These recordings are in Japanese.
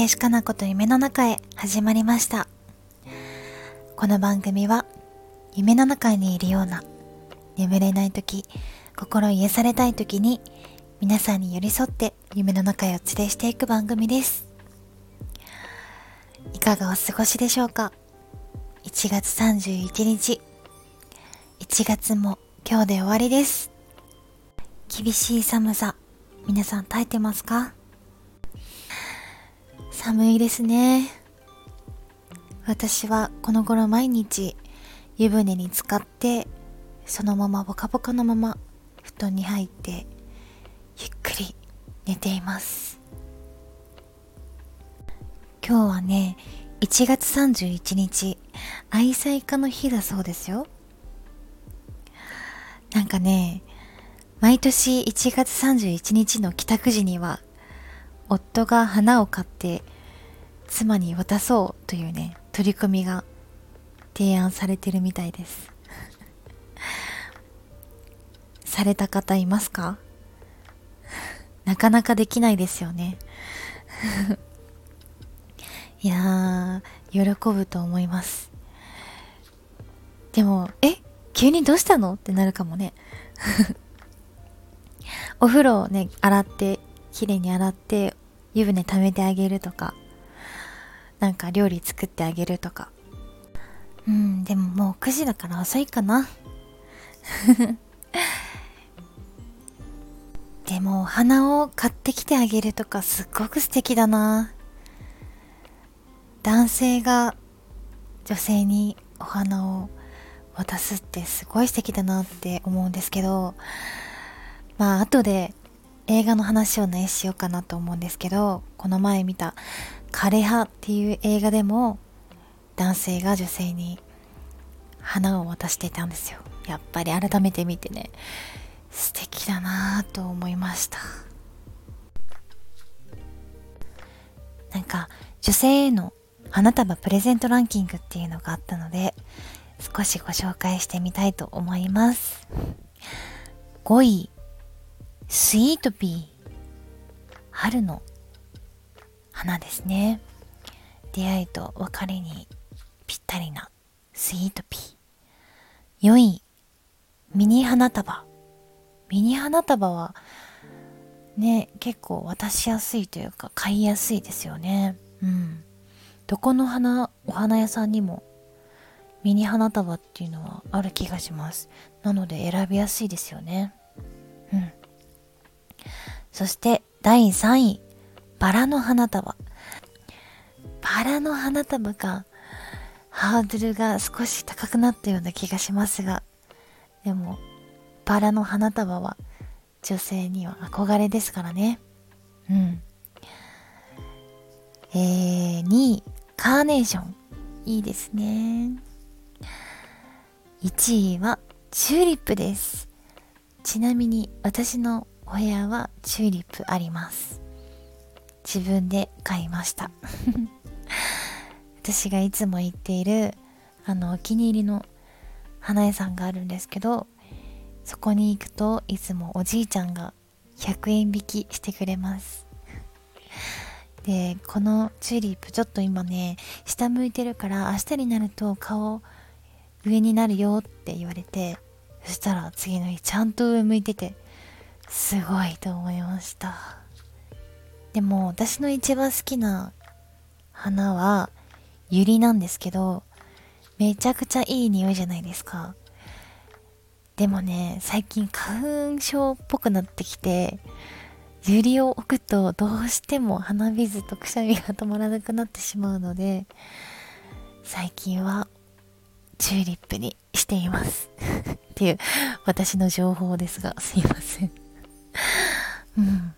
林かな子と夢の中へ始まりました。この番組は夢の中にいるような眠れない時心癒されたい時に皆さんに寄り添って夢の中へお連れしていく番組です。いかがお過ごしでしょうか？1月31日。1月も今日で終わりです。厳しい寒さ皆さん耐えてますか？寒いですね。私はこの頃毎日湯船に浸かってそのままポカポカのまま布団に入ってゆっくり寝ています。今日はね1月31日愛妻家の日だそうですよ。なんかね毎年1月31日の帰宅時には夫が花を買って妻に渡そうというね取り組みが提案されてるみたいです。された方いますか？なかなかできないですよね。いやー喜ぶと思います。でもえ急にどうしたの？ってなるかもね。お風呂をね洗ってきれいに洗って湯船溜めてあげるとか。なんか料理作ってあげるとか。うんでももう9時だから遅いかな。でもお花を買ってきてあげるとかすっごく素敵だな。男性が女性にお花を渡すってすごい素敵だなって思うんですけどまあ後で映画の話をねしようかなと思うんですけどこの前見た「枯葉」っていう映画でも男性が女性に花を渡していたんですよ。やっぱり改めて見てね素敵だなぁと思いました。なんか女性への花束プレゼントランキングっていうのがあったので少しご紹介してみたいと思います。5位スイートピー春の花ですね。出会いと別れにぴったりなスイートピー。4位ミニ花束。ミニ花束はね結構渡しやすいというか買いやすいですよね。うん。どこの花お花屋さんにもミニ花束っていうのはある気がします。なので選びやすいですよね。うん。そして第3位、バラの花束。バラの花束が、ハードルが少し高くなったような気がしますが、でも、バラの花束は女性には憧れですからね。うん。えー、2位、カーネーション。いいですね。1位はチューリップです。ちなみに私のお部屋はチューリップあります自分で買いました。私がいつも行っているあのお気に入りの花屋さんがあるんですけどそこに行くといつもおじいちゃんが100円引きしてくれます。でこのチューリップちょっと今ね下向いてるから明日になると顔上になるよって言われてそしたら次の日ちゃんと上向いててすごいと思いました。でも私の一番好きな花はユリなんですけどめちゃくちゃいい匂いじゃないですか。でもね最近花粉症っぽくなってきてユリを置くとどうしても鼻水とくしゃみが止まらなくなってしまうので最近はチューリップにしています。っていう私の情報ですがすいません。うん、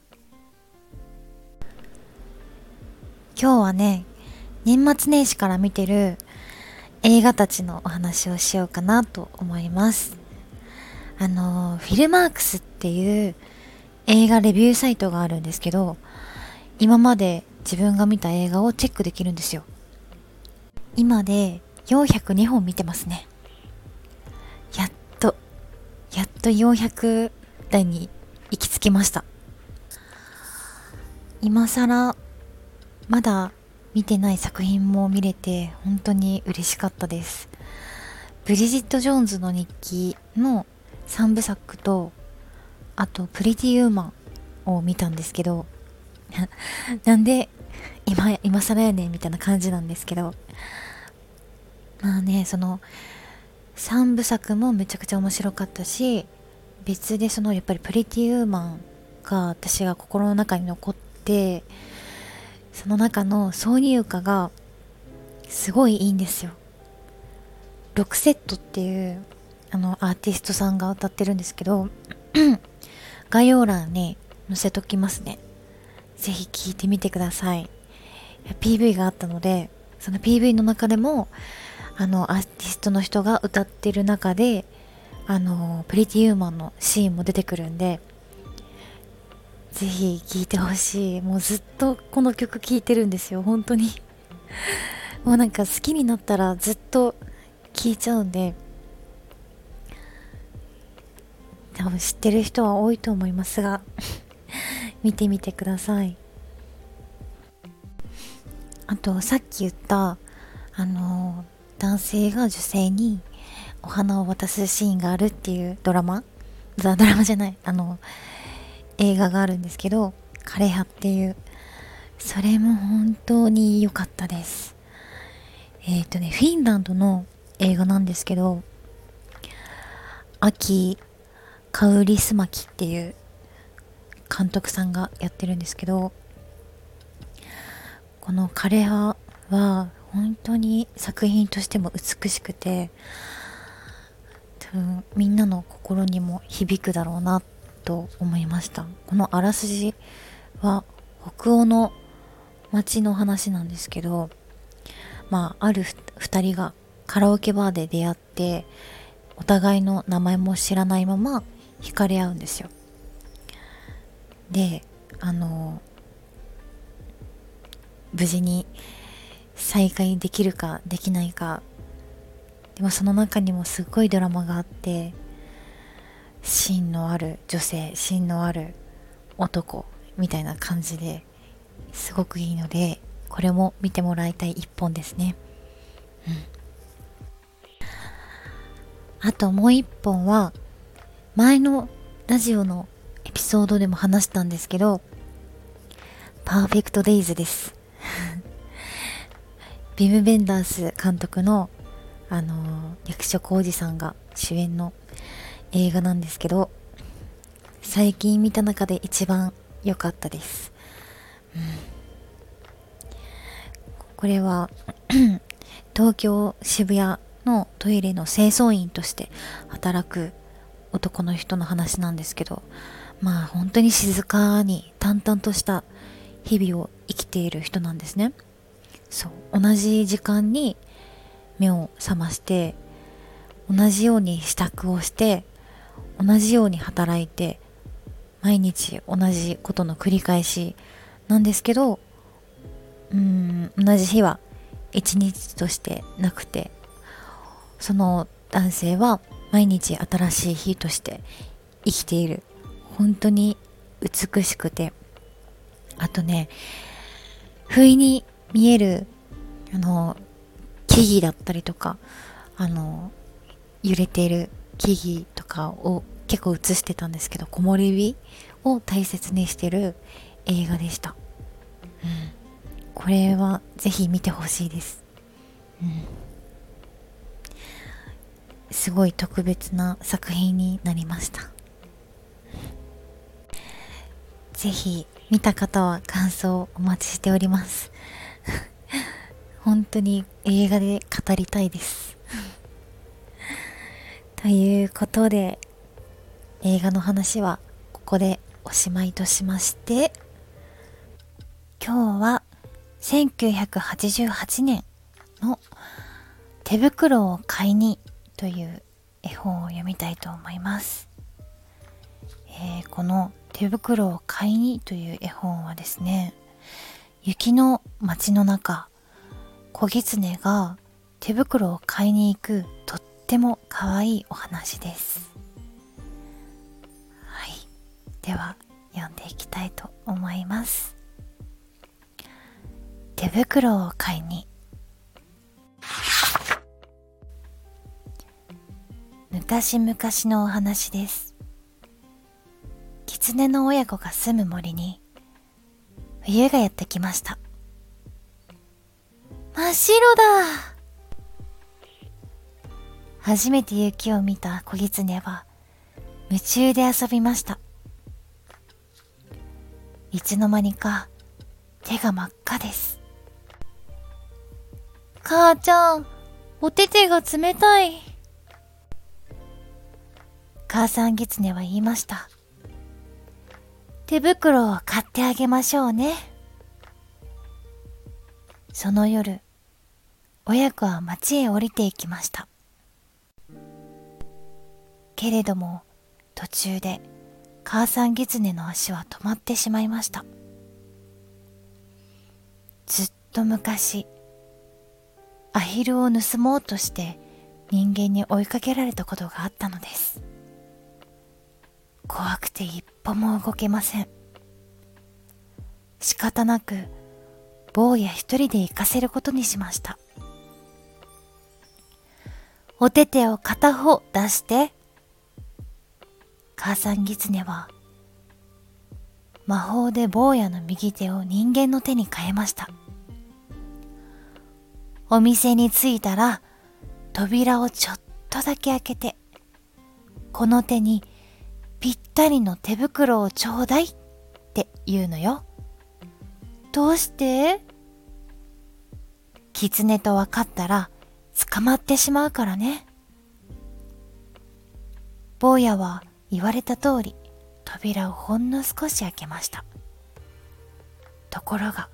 今日はね年末年始から見てる映画たちのお話をしようかなと思います。あのフィルマークスっていう映画レビューサイトがあるんですけど今まで自分が見た映画をチェックできるんですよ。今で402本見てますね。やっとやっと400台に行き着きました。今更まだ見てない作品も見れて本当に嬉しかったです。ブリジット・ジョーンズの日記の3部作とあとプリティ・ウーマンを見たんですけど なんで今今更やねんみたいな感じなんですけどまあねその3部作もめちゃくちゃ面白かったし別でそのやっぱりプリティ・ウーマンが私が心の中に残ってその中の挿入歌がすごいいいんですよ。6セットっていうあのアーティストさんが歌ってるんですけど 概要欄に載せときますね。ぜひ聴いてみてください。PV があったのでその PV の中でもあのアーティストの人が歌ってる中であのプリティユーマンのシーンも出てくるんでぜひ聴いてほしい。もうずっとこの曲聴いてるんですよ。本当に。もうなんか好きになったらずっと聴いちゃうんで。多分知ってる人は多いと思いますが。見てみてください。あとさっき言ったあの男性が女性にお花を渡すシーンがあるっていうドラマ？ザドラマじゃない。あの映画があるんですけど枯葉っていう。それも本当に良かったです。えっ、ー、とねフィンランドの映画なんですけど秋カウリスマキっていう監督さんがやってるんですけどこの枯葉は本当に作品としても美しくて多分みんなの心にも響くだろうなと思いました。このあらすじは北欧の街の話なんですけどまあある2人がカラオケバーで出会ってお互いの名前も知らないまま惹かれ合うんですよ。であの無事に再会できるかできないか。でもその中にもすっごいドラマがあって芯のある女性芯のある男みたいな感じですごくいいのでこれも見てもらいたい一本ですね。うん。あともう一本は前のラジオのエピソードでも話したんですけどパーフェクトデイズです。ビム・ベンダース監督の、あの、役所広司さんが主演の映画なんですけど、最近見た中で一番良かったです。うん、これは 東京渋谷のトイレの清掃員として働く男の人の話なんですけど、まあ本当に静かに淡々とした日々を生きている人なんですね。そう同じ時間に目を覚まして同じように支度をして同じように働いて毎日同じことの繰り返しなんですけどうん同じ日は一日としてなくてその男性は毎日新しい日として生きている。本当に美しくて。あとね不意に見えるあの木々だったりとかあの揺れている木々かを結構映してたんですけど木漏れ日を大切にしてる映画でした、うん、これはぜひ見てほしいです、うん、すごい特別な作品になりました。ぜひ見た方は感想をお待ちしております。本当に映画で語りたいです。ということで映画の話はここでおしまいとしまして今日は1988年の手袋を買いにという絵本を読みたいと思います、えー、この手袋を買いにという絵本はですね雪の街の中小狐が手袋を買いに行くても可愛いお話です。はい。では読んでいきたいと思います。手袋を買いに。昔々のお話です。狐の親子が住む森に冬がやってきました。真っ白だ。初めて雪を見た小狐は夢中で遊びました。いつの間にか手が真っ赤です。母ちゃんお手手が冷たい。母さん狐は言いました。手袋を買ってあげましょうね。その夜親子は町へ降りていきました。けれども途中で母さん狐の足は止まってしまいました。ずっと昔アヒルを盗もうとして人間に追いかけられたことがあったのです。怖くて一歩も動けません。仕方なく坊や一人で行かせることにしました。お手手を片方出して母さん狐は魔法で坊やの右手を人間の手に変えました。お店に着いたら扉をちょっとだけ開けてこの手にぴったりの手袋をちょうだいって言うのよ。どうして？狐と分かったら捕まってしまうからね。坊やは言われた通り扉をほんの少し開けました。ところが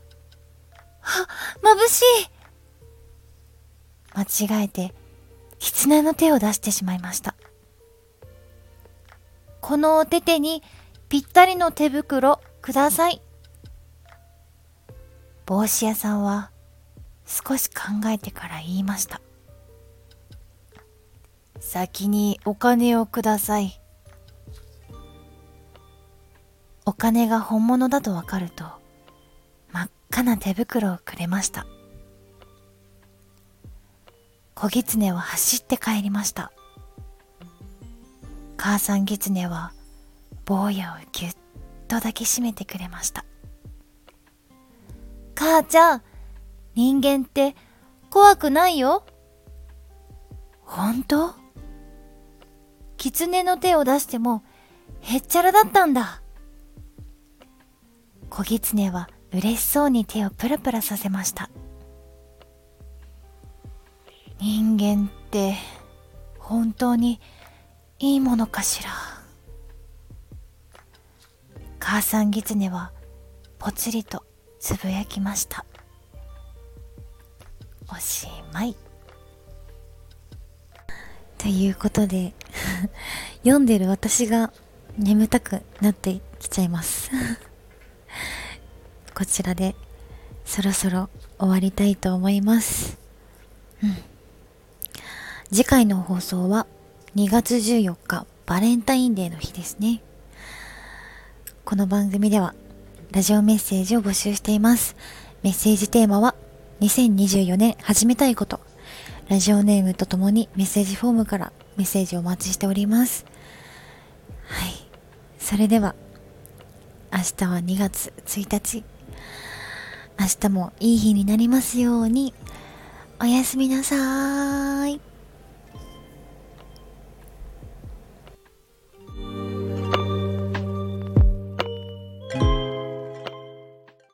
は眩しい。間違えて狐の手を出してしまいました。このお手手にぴったりの手袋ください。帽子屋さんは少し考えてから言いました。先にお金をください。お金が本物だとわかると真っ赤な手袋をくれました。小狐は走って帰りました。母さん狐は坊やをぎゅっと抱きしめてくれました。母ちゃん人間って怖くないよ。本当？狐の手を出してもへっちゃらだったんだ。小狐は嬉しそうに手をプラプラさせました。人間って本当にいいものかしら。母さん狐はぽつりとつぶやきました。おしまい。ということで 読んでる私が眠たくなってきちゃいます。こちらでそろそろ終わりたいと思います。うん。次回の放送は2月14日バレンタインデーの日ですね。この番組ではラジオメッセージを募集しています。メッセージテーマは2024年始めたいこと。ラジオネームとともにメッセージフォームからメッセージをお待ちしております。はい。それでは明日は2月1日明日もいい日になりますように。おやすみなさーい。